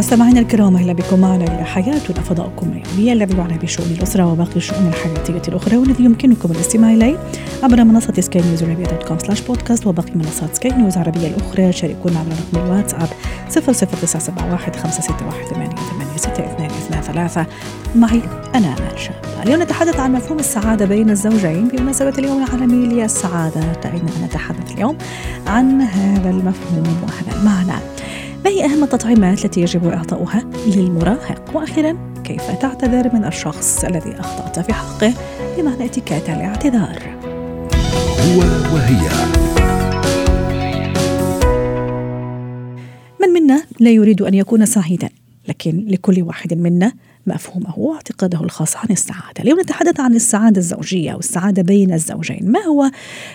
مستمعينا الكرام أهلا بكم معنا إلى حياتنا. فضاؤكم اليومي الذي يعنى بشؤون الأسرة وباقي الشؤون الحياتية الأخرى والذي يمكنكم الاستماع إليه عبر منصة سكاي نيوز عربيه dot com slash podcast وباقي منصات سكاي نيوز العربيه الأخرى. شاركونا عبر رقم الواتساب 00971 561 ثلاثة. معي أنا أمان شاب اليوم نتحدث عن مفهوم السعادة بين الزوجين بمناسبه اليوم العالمي للسعادة. دعينا نتحدث اليوم عن هذا المفهوم وهذا المعنى. ما هي أهم التطعيمات التي يجب إعطاؤها للمراهق؟ وأخيرا كيف تعتذر من الشخص الذي أخطأت في حقه بمعنى اتكات الاعتذار؟ هو وهي. من منا لا يريد أن يكون سعيدا. لكن لكل واحد منا مفهومه واعتقاده الخاص عن السعادة. اليوم نتحدث عن السعادة الزوجية والسعادة بين الزوجين. ما هو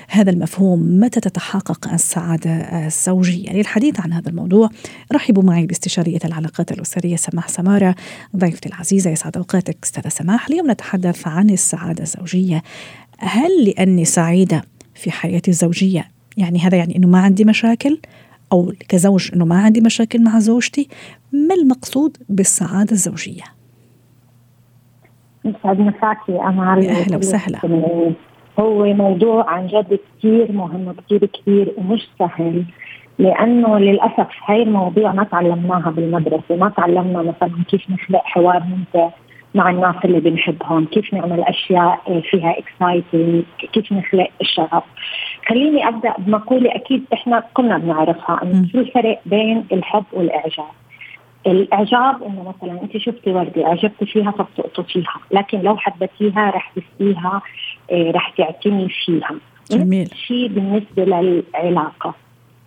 هذا المفهوم؟ متى تتحقق السعادة الزوجية؟ للحديث عن هذا الموضوع رحبوا معي باستشارية العلاقات الأسرية سماح سمارة. ضيفتي العزيزة يسعد أوقاتك أستاذة سماح. اليوم نتحدث عن السعادة الزوجية. هل لأني سعيدة في حياتي الزوجية؟ يعني هذا يعني أنه ما عندي مشاكل؟ أو كزوج أنه ما عندي مشاكل مع زوجتي ما المقصود بالسعادة الزوجية؟ يسعد مساكي أمال أهلا وسهلا هو موضوع عن جد كثير مهم وكثير كبير ومش سهل لأنه للأسف هاي المواضيع ما تعلمناها بالمدرسة، ما تعلمنا مثلا كيف نخلق حوار ممتع مع الناس اللي بنحبهم، كيف نعمل أشياء فيها exciting، كيف نخلق الشغف. خليني أبدأ بمقولة أكيد إحنا كلنا بنعرفها إنه شو الفرق بين الحب والإعجاب. الإعجاب إنه مثلا أنت شفتي وردة اعجبتي فيها فبتقطفيها لكن لو حبتيها رح تسقيها إيه رح تعتني فيها. جميل. شيء بالنسبة للعلاقة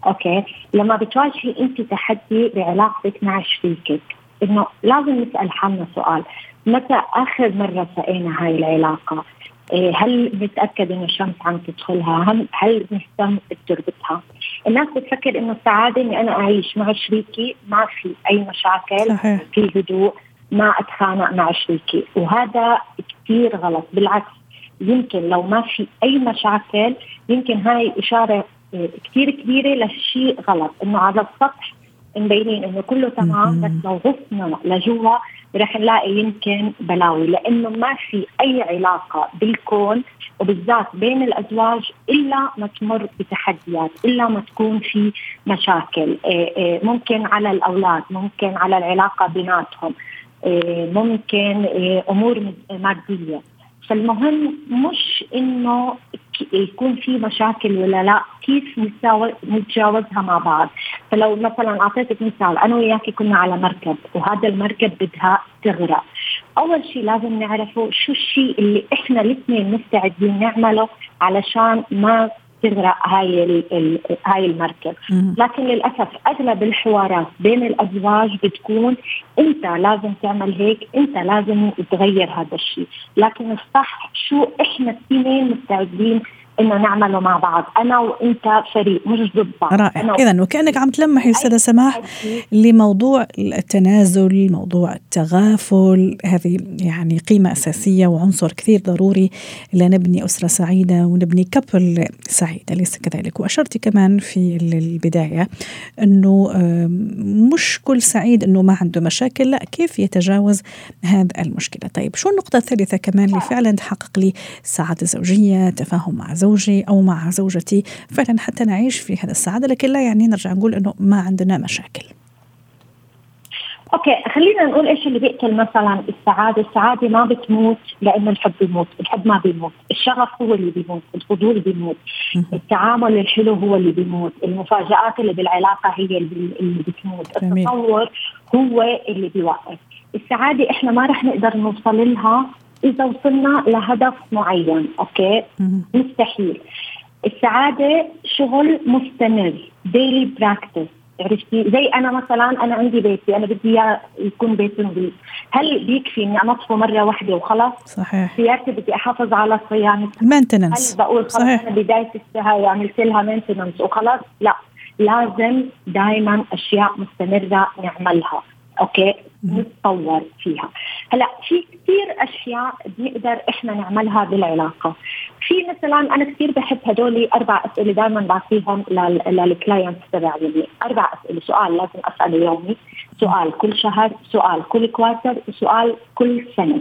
okay؟ لما بتواجهي أنت تحدي بعلاقتك مع شريكك إنه لازم نسأل حالنا سؤال متى آخر مرة سقينا هاي العلاقة؟ هل نتاكد إنه الشمس عم تدخلها؟ هل هل نهتم بتربتها؟ الناس بتفكر إنه السعادة إني أنا أعيش مع شريكي ما في أي مشاكل صحيح. في هدوء ما أتخانق مع شريكي وهذا كثير غلط بالعكس يمكن لو ما في أي مشاكل يمكن هاي إشارة كثير كبيرة لشيء غلط إنه على السطح مبينين إنه كله تمام بس لو غصنا لجوا رح نلاقي يمكن بلاوي لأنه ما في أي علاقة بالكون وبالذات بين الأزواج إلا ما تمر بتحديات إلا ما تكون في مشاكل. ممكن على الأولاد ممكن على العلاقة بيناتهم. ممكن أمور مادية. فالمهم مش إنه يكون في مشاكل ولا لا كيف نتجاوزها مع بعض. فلو مثلا أعطيتك مثال أنا وياك كنا على مركب وهذا المركب بدها تغرق. أول شيء لازم نعرفه شو الشيء اللي إحنا الاثنين مستعدين نعمله علشان ما تغرق هاي هاي المركب. لكن للأسف أغلب الحوارات بين الأزواج بتكون أنت لازم تعمل هيك أنت لازم تغير هذا الشيء. لكن الصح شو إحنا الاثنين مستعدين إنه نعمله مع بعض. أنا وإنت فريق مش ضد بعض. رائع. اذا وكأنك عم تلمحي أستاذة سماح لموضوع التنازل موضوع التغافل هذه يعني قيمة أساسية وعنصر كثير ضروري لنبني أسرة سعيدة ونبني كبل سعيد أليس كذلك؟ واشرتي كمان في البداية إنه مش كل سعيد إنه ما عنده مشاكل لا كيف يتجاوز هذا المشكلة؟ طيب شو النقطة الثالثة كمان اللي فعلا تحقق لي سعادة زوجية تفاهم مع زوجي أو مع زوجتي فعلا حتى نعيش في هذا السعادة لكن لا يعني نرجع نقول إنه ما عندنا مشاكل. أوكي خلينا نقول إيش اللي بيقتل مثلا السعادة، السعادة ما بتموت لأنه الحب بيموت، الحب ما بيموت، الشغف هو اللي بيموت، الفضول بيموت، التعامل الحلو هو اللي بيموت، المفاجآت اللي بالعلاقة هي اللي, بتموت،. التطور هو اللي بيوقف، السعادة إحنا ما رح نقدر نوصل لها إذا وصلنا لهدف معين، okay؟ مستحيل. السعادة شغل مستمر، daily practice عرفتي؟ زي أنا مثلا أنا عندي بيتي أنا بدي إياه يكون بيت نظيف. هل بيكفي إني أنظفه مرة واحدة وخلاص صحيح. سيارتي بدي أحافظ على صيانتها ال maintenance هل بقول خلص صحيح. أنا بداية السنة عملت لها maintenance وخلاص لا. لازم دائما أشياء مستمرة نعملها. okay؟ نتطور فيها. هلا في كثير أشياء بنقدر إحنا نعملها بالعلاقة. في مثلا أنا كثير بحب هدول أربع أسئلة دائما بعطيهم لل clients تبعي. أربع أسئلة. سؤال لازم أسأله يومي سؤال كل شهر سؤال كل quarter وسؤال كل سنة.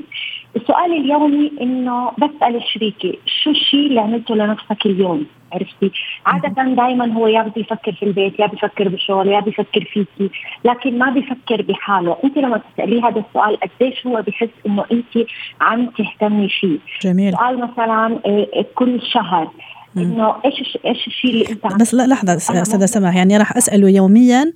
السؤال اليومي إنه بسأل شريكي شو الشيء اللي عملته لنفسك اليوم؟ عرفتي؟ عادة دائما هو يا بده يفكر في البيت يا بيفكر بالشغل يا بيفكر فيكي لكن ما بيفكر بحاله. أنت لما تسأليه هذا السؤال قديش هو بحس إنه أنت عم تهتمي فيه؟ جميل. سؤال مثلا إيه، كل شهر إنه إيش إيش الشيء اللي أنت بس لا لحظة استاذه سماح يعني راح أسأله يوميا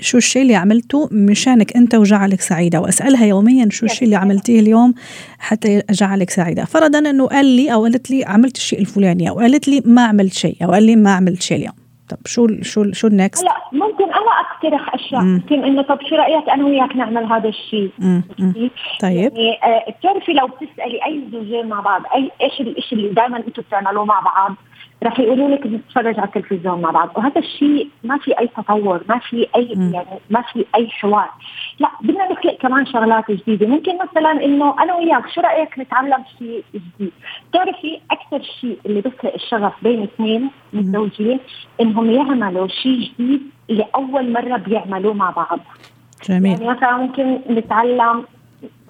شو الشيء اللي عملته مشانك أنت وجعلك سعيدة؟ وأسألها يوميا شو الشيء اللي عملتيه اليوم حتى جعلك سعيدة. فرضا إنه قال لي أو قالت لي عملت الشيء الفلاني أو قالت لي ما عملت شيء أو قال لي ما عملت شيء اليوم. طب شو شو شو النكست؟ لا ممكن أنا أقترح أشياء. ممكن إنه طب شو رأيك أنا وياك نعمل هذا الشيء؟ طيب. يعني آه بتعرفي لو بتسألي أي زوجين مع بعض أي إيش الشيء اللي دائما أنتم بتعملوه مع بعض؟ رح يقولوا لك بنتفرج على التلفزيون مع بعض. وهذا الشيء ما في أي تطور ما في أي م. يعني ما في أي حوار. لا بدنا نخلق كمان شغلات جديدة. ممكن مثلا إنه أنا وياك شو رأيك نتعلم شيء جديد؟ بتعرفي أكثر شيء اللي بيخلق الشغف بين اثنين متزوجين؟ إنهم يعملوا شيء جديد لاول مرة بيعملوه مع بعض. جميل. يعني مثلا ممكن نتعلم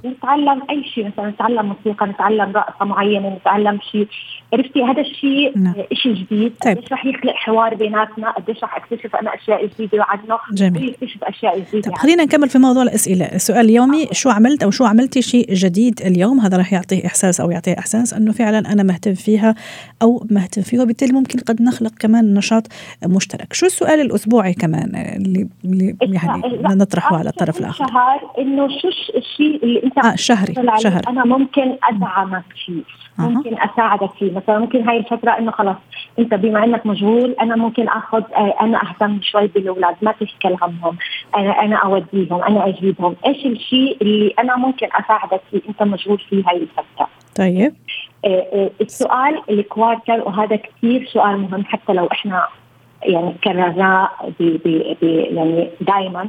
نتعلم أي شيء مثلا نتعلم موسيقى نتعلم رقصة معينة نتعلم شيء. عرفتي؟ هذا الشيء نعم. شيء جديد. طيب. قديش رح يخلق حوار بيناتنا؟ قديش رح أكتشف أنا أشياء جديدة عنه جميل. يكتشف أشياء جديدة طيب خلينا نكمل في موضوع الأسئلة. السؤال اليومي شو عملت أو شو عملتي شيء جديد اليوم؟ هذا رح يعطيه إحساس أو يعطيه إحساس أنه فعلا أنا مهتم فيها أو مهتم فيه وبالتالي ممكن قد نخلق كمان نشاط مشترك. شو السؤال الأسبوعي كمان اللي, اللي يعني نطرحه على الطرف الآخر؟ إنه شو الشيء اللي أنت آه شهري شهر أنا ممكن أدعمك فيه ممكن أساعدك فيه. مثلا ممكن هاي الفترة إنه خلص أنت بما إنك مشغول أنا ممكن آخذ آه، أنا أهتم شوي بالأولاد ما تشكل همهم أنا أنا أوديهم أنا أجيبهم. إيش الشيء اللي أنا ممكن أساعدك فيه؟ أنت مشغول فيه هاي الفترة. طيب. آه، آه، السؤال ال quarter وهذا كثير سؤال مهم حتى لو إحنا يعني كررناه يعني دائما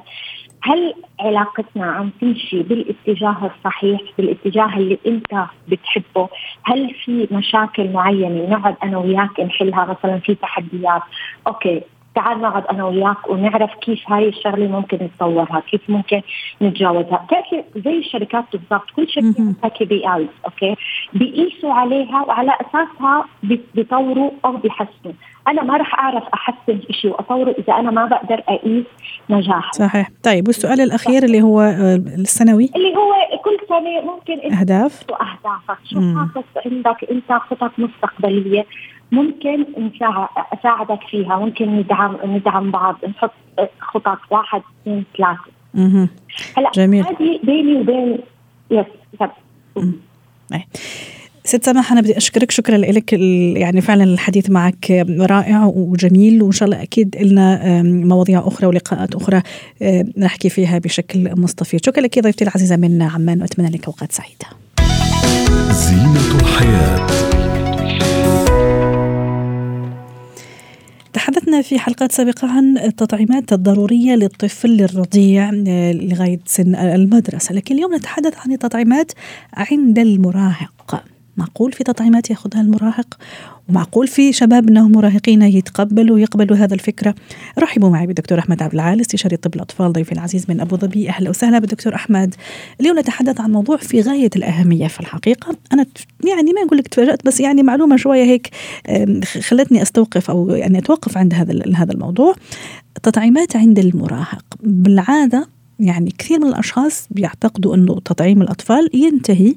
هل علاقتنا عم تمشي بالاتجاه الصحيح بالاتجاه اللي انت بتحبه؟ هل في مشاكل معينة نقعد أنا وياك نحلها؟ مثلا في تحديات. okay تعال نقعد أنا وياك ونعرف كيف هاي الشغلة ممكن نتطورها، كيف ممكن نتجاوزها، بتعرفي زي الشركات بالضبط، كل شركة عندها KPIs، okay؟ بيقيسوا عليها وعلى أساسها بيطوروا أو بيحسنوا، أنا ما راح أعرف أحسن شيء وأطوره إذا أنا ما بقدر أقيس نجاح صحيح. طيب والسؤال الأخير اللي هو آه، السنوي؟ اللي هو كل سنة ممكن أهداف؟ أهدافك. شو حاطط عندك؟ أنت خطط مستقبلية. ممكن أساعدك فيها. ممكن ندعم ندعم بعض. نحط خطط. واحد اثنين ثلاثة. هلا جميل. هذه بيني وبين يس ست سماح أنا بدي أشكرك. شكرا لك يعني فعلا الحديث معك رائع وجميل. وإن شاء الله أكيد لنا مواضيع أخرى ولقاءات أخرى نحكي فيها بشكل مستفيض شكرا لك ضيفتي العزيزة من عمان. وأتمنى لك أوقات سعيدة. تحدثنا في حلقات سابقة عن التطعيمات الضرورية للطفل الرضيع لغاية سن المدرسة. لكن اليوم نتحدث عن التطعيمات عند المراهق. معقول في تطعيمات يأخذها المراهق ومعقول في شبابنا مراهقين يتقبلوا ويقبلوا هذا الفكرة؟ رحبوا معي بالدكتور أحمد عبد العال استشاري طب الأطفال ضيفي العزيز من أبو ظبي. أهلا وسهلا بالدكتور أحمد. اليوم نتحدث عن موضوع في غاية الأهمية في الحقيقة. أنا يعني ما أقول لك تفاجأت بس يعني معلومة شوية هيك خلتني أستوقف أو يعني أتوقف عند هذا هذا الموضوع. التطعيمات عند المراهق بالعادة يعني كثير من الأشخاص بيعتقدوا أنه تطعيم الأطفال ينتهي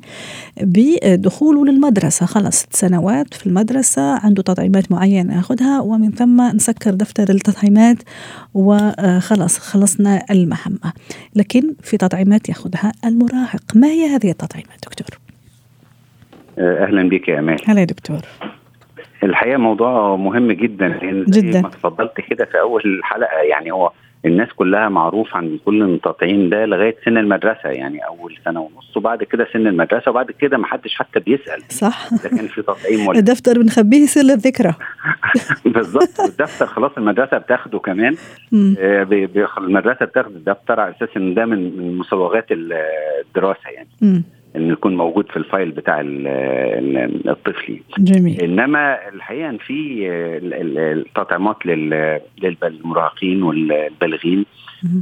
بدخوله للمدرسة. خلص ست سنوات في المدرسة عنده تطعيمات معينة ياخذها ومن ثم نسكر دفتر التطعيمات وخلص خلصنا المهمة. لكن في تطعيمات ياخذها المراهق. ما هي هذه التطعيمات دكتور؟ أهلا بك يا أمال. هلا دكتور. الحقيقة موضوع مهم جدا لأن جدا. ما تفضلت كده في أول الحلقة يعني هو الناس كلها معروف عن كل التطعيم ده لغاية سن المدرسة يعني أول سنة ونص وبعد كده سن المدرسة وبعد كده ما حدش حتى بيسأل. صح. اذا كان في تطعيم ولا الدفتر بنخبيه سر الذكرى. بالظبط. والدفتر خلاص المدرسة بتاخده كمان. آه، المدرسة بتاخد الدفتر على أساس إن ده من مسوغات الدراسة يعني. مم. إنه يكون موجود في الفايل بتاع ال- ال- الطفل. جميل إنما الحقيقة إن في ال- ال- التطعيمات لل- للمراهقين والبالغين.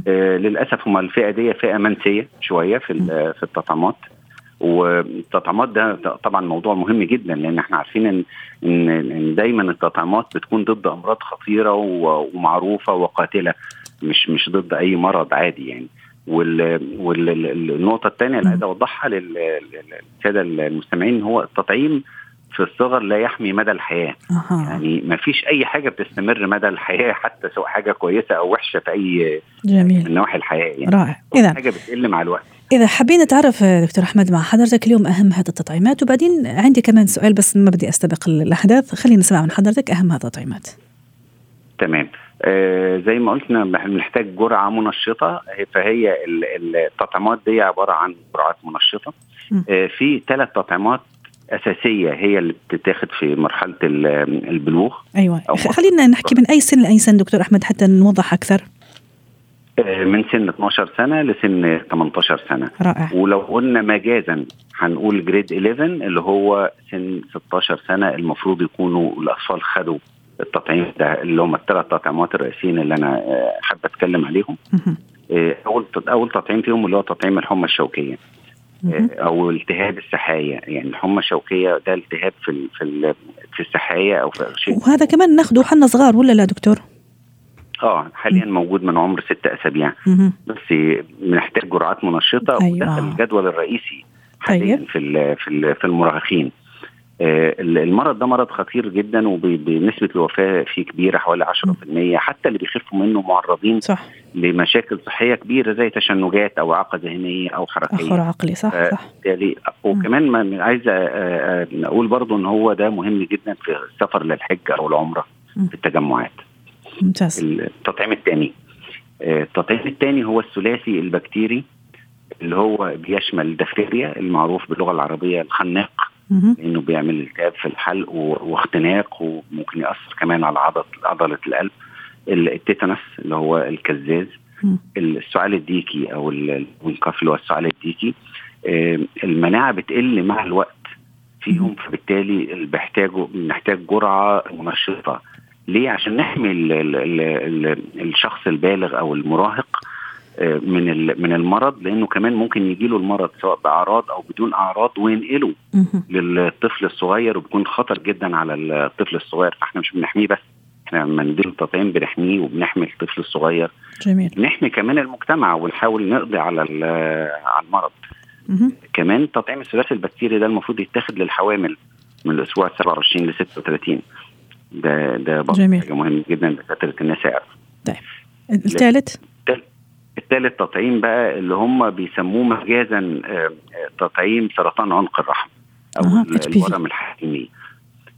آه، للأسف هم الفئة دي فئة منسية شوية في في التطعيمات والتطعيمات ده طبعا موضوع مهم جدا لأن إحنا عارفين ان ان دايما التطعيمات بتكون ضد أمراض خطيرة ومعروفة وقاتلة مش مش ضد أي مرض عادي يعني والنقطه الثانية اللي عايز أوضحها لل- لل- للسادة المستمعين هو التطعيم في الصغر لا يحمي مدى الحياة. أها. يعني ما فيش أي حاجة بتستمر مدى الحياة حتى سواء حاجة كويسة أو وحشة في أي جميل. من نواحي الحياة يعني. رائع. اذا حاجة بتقل مع الوقت. إذا حابين نتعرف دكتور أحمد مع حضرتك اليوم أهم هذه التطعيمات وبعدين عندي كمان سؤال بس ما بدي أستبق الأحداث خلينا نسمع من حضرتك أهم هذه التطعيمات. تمام. آه زي ما قلنا بنحتاج جرعة منشطة. فهي ال- ال- التطعيمات دي عبارة عن جرعات منشطة. آه في ثلاث تطعيمات أساسية هي اللي بتتاخد في مرحلة ال- البلوغ. خ- خلينا نحكي من أي سن لأي سن دكتور أحمد حتى نوضح أكثر. آه من سن 12 سنة لسن 18 سنة. رائع. ولو قلنا مجازا هنقول جريد 11 اللي هو سن 16 سنة المفروض يكونوا الأطفال خدوا التطعيم ده اللي هم الثلاث تطعيمات الرئيسيين اللي أنا حابه أتكلم عليهم. آه، أول أول تطعيم فيهم اللي هو تطعيم الحمى الشوكية. آه، أو التهاب السحايا يعني الحمى الشوكية ده التهاب في في في السحايا أو في اغشيه وهذا كمان ناخده حنا صغار ولا لا دكتور؟ آه حاليا موجود من عمر ست أسابيع. بس بنحتاج جرعات منشطة أيوة. ودخل الجدول الرئيسي حاليا طيب. في في ال- في المراهقين المرض ده مرض خطير جدا وبنسبه الوفاة فيه كبيرة حوالي 10% حتى اللي بيخفوا منه معرضين صح. لمشاكل صحية كبيرة زي تشنجات أو إعاقة ذهنية أو حركية. أخر عقلي صح آه، صح. بالتالي وكمان ما عايز أ- أقول برضو إن هو ده مهم جدا في السفر للحج أو العمرة. في التجمعات. ممتاز. التطعيم الثاني التطعيم الثاني هو الثلاثي البكتيري اللي هو بيشمل الدفتيريا المعروف باللغة العربية الخناق. لأنه بيعمل التهاب في الحلق واختناق وممكن يأثر كمان على عضله عضلة القلب. ال tetanus اللي هو الكزاز. السعال الديكي أو ال- الوينكاف اللي هو السعال الديكي المناعة بتقل مع الوقت فيهم فبالتالي بيحتاجوا بنحتاج جرعة منشطة. ليه؟ عشان نحمي ال ال ال ال الشخص البالغ أو المراهق من من المرض لأنه كمان ممكن يجي له المرض سواء بأعراض أو بدون أعراض وينقله. للطفل الصغير وبيكون خطر جدا على الطفل الصغير. فإحنا مش بنحميه بس إحنا لما نديله التطعيم بنحميه وبنحمي الطفل الصغير. جميل. نحمي كمان المجتمع ونحاول نقضي على على المرض. كمان تطعيم الثلاثي البكتيري ده المفروض يتاخد للحوامل من الأسبوع 27 ل 36 ده ده برضه. حاجة مهمة جدا لفترة النساء. الثالث؟ الثالث تطعيم بقى اللي هم بيسموه مجازا آه، آه، تطعيم سرطان عنق الرحم أو HPV. الورم الحليمي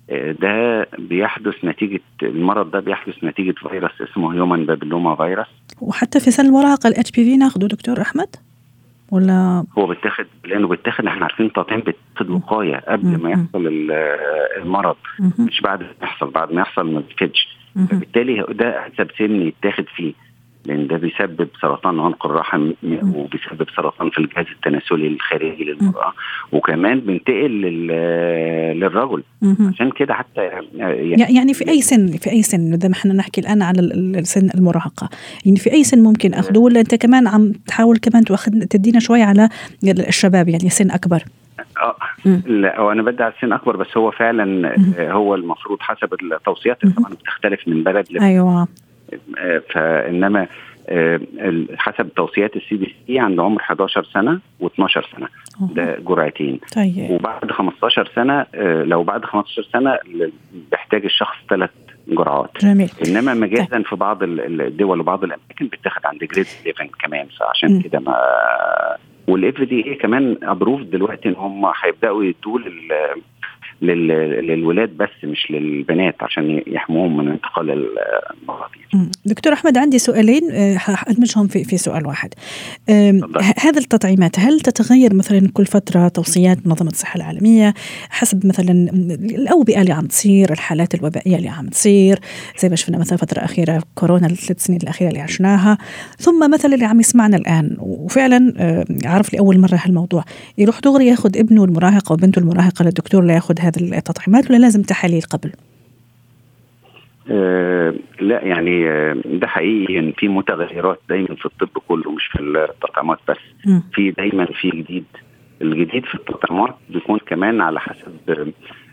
آه، ده بيحدث نتيجة المرض ده بيحدث نتيجة فيروس اسمه human papilloma virus وحتى في سن المراهقة ال HPV ناخده دكتور أحمد؟ ولا؟ هو بيتاخد لأنه بيتاخد إحنا عارفين التطعيم بيتاخد وقاية قبل ما. يحصل ال- آه، المرض. مش بعد ما يحصل بعد ما يحصل ما بيتفيدش مهم. فبالتالي ده انسب سن يتاخد فيه. لأن ده بيسبب سرطان عنق الرحم وبيسبب سرطان في الجهاز التناسلي الخارجي للمرأة. وكمان بينتقل لل- للرجل. عشان كده حتى يعني يع- يعني في أي سن في أي سن اذا ما إحنا نحكي الآن على السن المراهقة. يعني في أي سن ممكن اخذه ولا أنت كمان عم تحاول كمان تاخذ تدينا شوي على الشباب يعني سن أكبر؟ آه. مم. لا هو أنا بدي على السن أكبر بس هو فعلا آه، هو المفروض حسب التوصيات طبعا بتختلف من بلد لبلد. أيوه. آه، فإنما آه، حسب توصيات ال CDC عند عمر 11 سنة و12 سنة. ده جرعتين. طيب. وبعد 15 سنة آه، لو بعد 15 سنة بيحتاج الشخص ثلاث جرعات. جميل. إنما مجازا في بعض ال- الدول وبعض الأماكن بتاخد عند grade 11 كمان م. فعشان كده ما والاف دي اي كمان ابروف دلوقتي إن هم هيبدأوا يدوا للولاد بس مش للبنات عشان يحموهم من انتقال المرض دكتور أحمد عندي سؤالين آه، ادمجهم في في سؤال واحد. هذا التطعيمات هل تتغير مثلا كل فترة توصيات منظمة الصحة العالمية حسب مثلا الاوبئه اللي عم تصير الحالات الوبائية اللي عم تصير؟ زي ما شفنا مثلا فترة أخيرة كورونا الثلاث سنين الأخيرة اللي عشناها. ثم مثلا اللي عم يسمعنا الآن وفعلا آه، عرف لأول مرة هالموضوع. يروح دغري ياخذ ابنه المراهق أو بنته المراهقة للدكتور لياخذ هذه التطعيمات ولا لازم تحاليل قبل؟ آه لا يعني آه ده حقيقي ان في متغيرات دايما في الطب كله مش في التطعيمات بس م. في دايما في جديد الجديد في التطعيمات بيكون كمان على حسب آه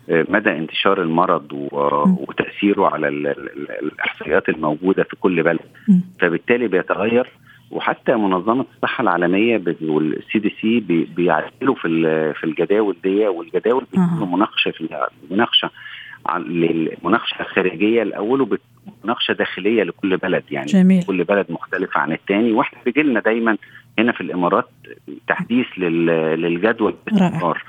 مدى انتشار المرض وتأثيره على الإحصائيات الموجودة في كل بلد م. فبالتالي بيتغير وحتى منظمة الصحة العالمية والسي دي سي بيعدلوا في في الجداول دي والجداول بيكونوا مناقشة فيها مناقشة للمناقشه خارجية الأول ومناقشه داخلية لكل بلد يعني جميل. كل بلد مختلف عن الثاني وإحنا بيجي لنا دايما هنا في الإمارات تحديث للجدول باستمرار.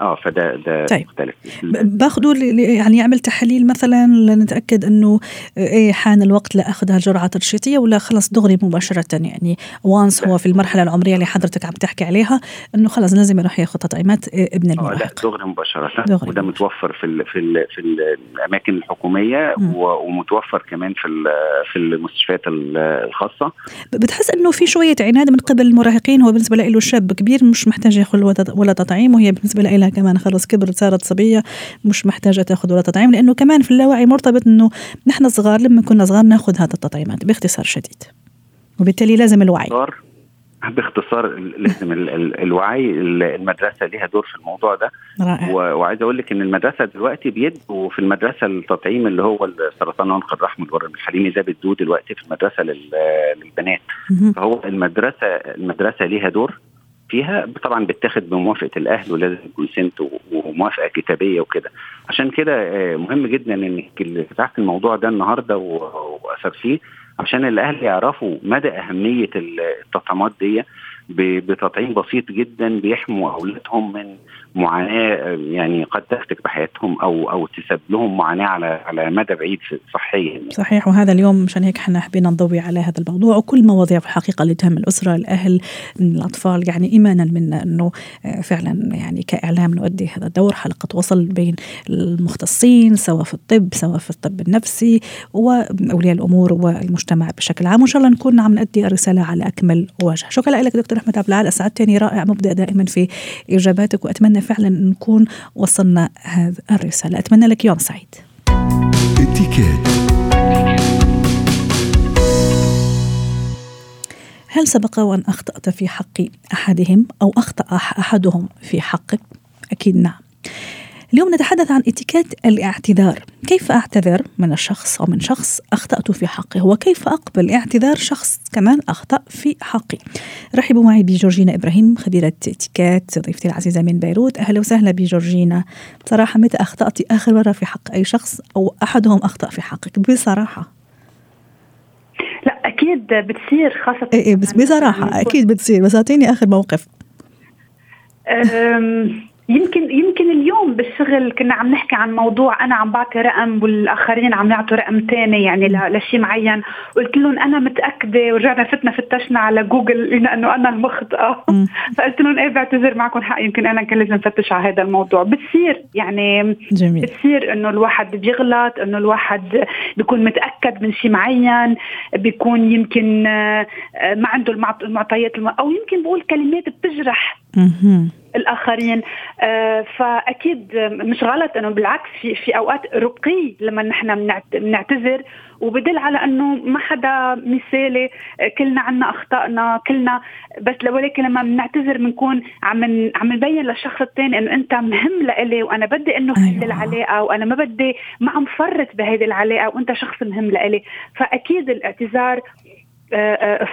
آه فده ده طيب. مختلف باخذوا يعني يعمل تحاليل مثلا لنتأكد إنه إيه حان الوقت لاخذ هالجرعه الترشيحيه ولا خلص دغري مباشرة يعني وانس هو في المرحلة العمرية اللي حضرتك عم تحكي عليها إنه خلص لازم يروح ياخذ تطعيمات ابن المراهق آه لا دغري مباشرة دغري. وده متوفر في ال في ال في الأماكن الحكومية م. ومتوفر كمان في في المستشفيات الخاصة بتحس إنه في شوية عناد من قبل المراهقين هو بالنسبة له شاب كبير مش محتاج ياخذ ولا تطعيم وهي بالنسبة كمان خلص كبرت صارت صبية مش محتاجة تأخذ ولا تطعيم لأنه كمان في اللاوعي مرتبط إنه نحن صغار لما كنا صغار نأخذ هذه التطعيمات باختصار شديد. وبالتالي لازم الوعي. باختصار لازم الوعي المدرسة ليها دور في الموضوع ده. رائع. وعايز أقول لك إن المدرسة دلوقتي بيدوا في المدرسة التطعيم اللي هو السرطان عنق الرحم والورم الحليمي ده بيدوه دلوقتي في المدرسة للبنات. فهو المدرسة المدرسة ليها دور. فيها طبعا بتاخد بموافقة الأهل ولازم يكون سنت وموافقة كتابية وكده. عشان كده آه، مهم جدا انك فتحت الموضوع ده النهارده وأثر فيه عشان الأهل يعرفوا مدى أهمية التطعيمات دي بتطعيم بسيط جدا بيحموا أولادهم من معاناة يعني قد تفتك بحياتهم أو أو تسبب لهم معاناة على على مدى بعيد صحيا. صحيح وهذا اليوم مشان هيك إحنا حبينا نضوي على هذا الموضوع وكل مواضيع في الحقيقة اللي تهم الأسرة الأهل الأطفال يعني إيمانا منا إنه آه، فعلا يعني كإعلام نؤدي هذا الدور حلقة وصل بين المختصين سواء في الطب سواء في الطب النفسي وأولياء الأمور والمجتمع بشكل عام. وإن شاء الله نكون عم نؤدي الرسالة على أكمل وجه. شكرا لك دكتور أحمد عبد العال. اسعدتني رائع مبدع دائما في إجاباتك وأتمنى فعلا نكون وصلنا هذه الرسالة. أتمنى لك يوم سعيد. هل سبق وأن أخطأت في حق أحدهم أو أخطأ أحدهم في حقك؟ أكيد نعم. اليوم نتحدث عن اتيكيت الاعتذار. كيف أعتذر من الشخص أو من شخص أخطأت في حقه؟ وكيف أقبل؟ اعتذار شخص كمان أخطأ في حقي. رحبوا معي بجورجينا إبراهيم خبيرة اتيكيت ضيفتي العزيزة من بيروت. أهلا وسهلا بجورجينا. بصراحة متى أخطأتي آخر مرة في حق أي شخص أو أحدهم أخطأ في حقك؟ بصراحة. لا أكيد بتصير خاصة إيه, إيه بس بصراحة أكيد بتصير. بس أعطيني آخر موقف. يمكن يمكن اليوم بالشغل كنا عم نحكي عن موضوع أنا عم بعطي رقم والآخرين عم يعطوا رقم ثاني يعني لشيء معين. قلت لهم أنا متأكدة ورجعنا فتنا فتشنا على جوجل لقينا إنه أنا المخطئة. فقلت لهم إيه بعتذر معكم حق يمكن أنا كان لازم فتش على هذا الموضوع. بتصير يعني جميل. بتصير إنه الواحد بيغلط إنه الواحد بيكون متأكد من شيء معين بيكون يمكن آه، ما عنده المعطيات أو يمكن بقول كلمات بتجرح. الآخرين آه فأكيد مش غلط إنه بالعكس في في أوقات رقي لما نحن بنعتذر وبدل على إنه ما حدا مثالي كلنا عنا أخطائنا كلنا بس ولكن لما بنعتذر بنكون عم عم نبين للشخص الثاني إنه أنت مهم لإلي وأنا بدي إنه في أيوة. العلاقة وأنا ما بدي ما عم فرط بهيدي العلاقة وأنت شخص مهم لإلي فأكيد الإعتذار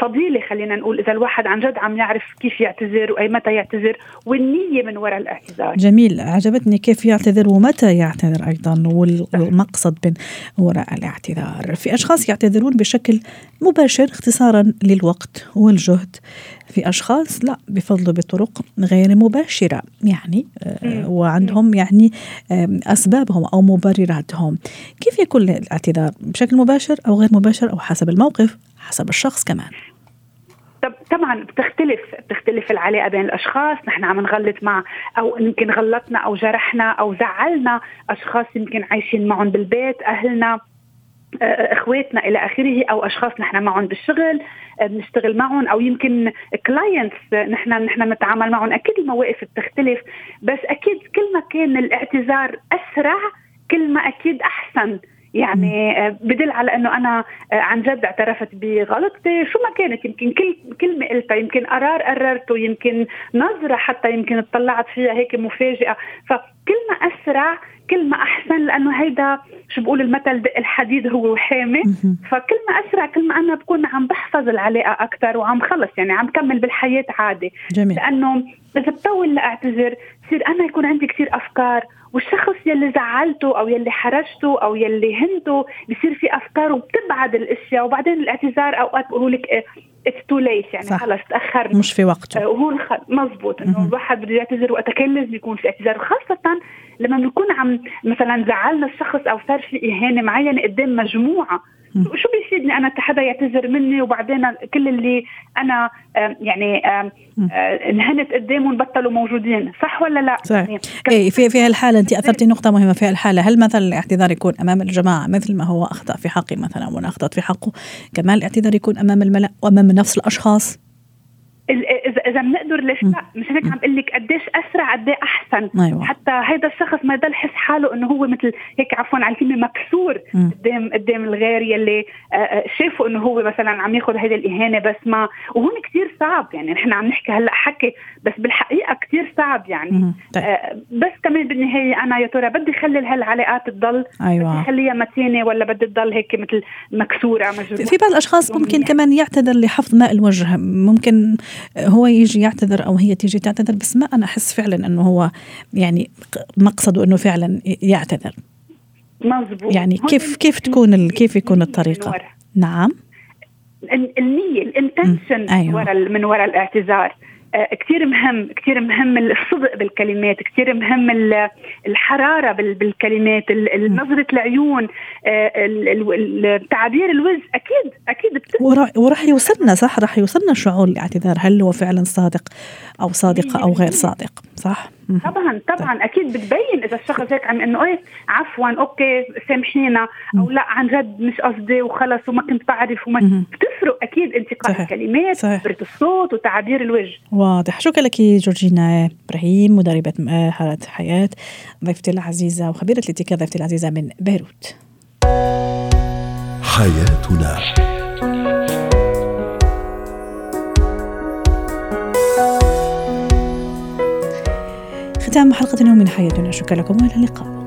فضيلة خلينا نقول إذا الواحد عن جد عم يعرف كيف يعتذر وأي متى يعتذر والنية من وراء الاعتذار جميل عجبتني كيف يعتذر ومتى يعتذر أيضا والمقصد من وراء الاعتذار. في أشخاص يعتذرون بشكل مباشر اختصارا للوقت والجهد. في أشخاص لا بفضلوا بطرق غير مباشرة يعني وعندهم يعني أسبابهم أو مبرراتهم. كيف يكون الاعتذار؟ بشكل مباشر أو غير مباشر أو حسب الموقف؟ حسب الشخص كمان. طبعا بتختلف بتختلف العلاقة بين الأشخاص نحن عم نغلط مع أو يمكن غلطنا أو جرحنا أو زعلنا أشخاص يمكن عايشين معهم بالبيت أهلنا إخواتنا إلى آخره أو أشخاص نحن معهم بالشغل بنشتغل معهم أو يمكن كلاينتس نحن نحن نتعامل معهم. أكيد المواقف بتختلف بس أكيد كل ما كان الاعتذار أسرع كل ما أكيد أحسن. يعني آه، بدل على إنه أنا آه، عن جد اعترفت بغلطتي شو ما كانت يمكن كل كلمه قلتها يمكن قرار قررته يمكن نظرة حتى يمكن اطلعت فيها هيك مفاجئة. فكل ما أسرع كل ما أحسن لأنه هيدا شو بقول المثل دق الحديد هو وحامي. فكل ما أسرع كل ما أنا بكون عم بحفظ العلاقة أكثر وعم خلص يعني عم كمل بالحياة عادي. جميل. لأنه إذا بطول لأعتذر بصير أنا يكون عندي كثير أفكار والشخص يلي زعلته أو يلي حرجته أو يلي هنته بصير في أفكار وبتبعد الأشياء وبعدين الاعتذار أوقات بقولوا لك it's too late يعني خلص تاخر مش في وقته. آه، وهو مزبوط إنه الواحد بده يعتذر وقت كان لازم يكون في اعتذار. خاصه لما بنكون عم مثلا زعلنا الشخص أو صار في إهانة معينة قدام مجموعة شو بيفيدني أنا حدا يعتذر مني وبعدين كل اللي أنا يعني انهنت قدامهم بطلوا موجودين. صح ولا لا؟ صحيح. يعني إيه في في هالحالة انت أثرتي نقطة مهمة في هالحالة. هل مثلا الاعتذار يكون أمام الجماعة مثل ما هو أخطأ في حقي مثلا وأنا أخطأت في حقه كمان الاعتذار يكون أمام الملأ وأمام نفس الأشخاص؟ اذا إذا بنقدر ليش لا مش هيك عم بقول لك قديش أسرع قد إيه أحسن. أيوة. حتى هيدا الشخص ما يضل يحس حاله إنه هو مثل هيك عفوا على الكلمة مكسور قدام قدام الغير يلي آه، آه، شافوا إنه هو مثلا عم ياخذ هيدي الإهانة بس ما. وهون كثير صعب يعني نحن عم نحكي هلأ حكي بس بالحقيقة كثير صعب يعني. طيب. آه بس كمان بالنهاية أنا يا ترى بدي خلي هالعلاقات تضل؟ أيوه. بدي خليها متينة ولا بدي تضل هيك مثل مكسورة مجروحة؟ في بعض الأشخاص ممكن. كمان يعتذر لحفظ ماء الوجه. ممكن هو يجي يعتذر أو هي تيجي تعتذر بس ما أنا أحس فعلا إنه هو يعني مقصده إنه فعلا يعتذر. مزبوط يعني كيف كيف تكون كيف يكون الطريقة؟ نعم. النية الانتنشن أيوة. ورا من وراء الإعتذار. كثير مهم كثير مهم الصدق بالكلمات كثير مهم الحرارة بالكلمات نظرة العيون آه، تعابير الوجه أكيد أكيد وراح يوصلنا صح؟ راح يوصلنا شعور الاعتذار هل هو فعلا صادق أو صادقه أو غير صادق صح؟ طبعا طبعا. طيب. أكيد بتبين إذا الشخص هيك عم إنه إيه عفوا أوكي سامحينا أو لا عن جد مش قصدي وخلص وما كنت بعرف وما بتفرق أكيد انتقاء الكلمات نبره الصوت وتعابير الوجه. واضح. شكرا لك جورجينا إبراهيم مدربة مهارة حياة ضيفتي العزيزة وخبيرة الاتيكيت ضيفتي العزيزة من بيروت. حياتنا. ختام حلقة اليوم من حياتنا. شكرا لكم وإلى اللقاء.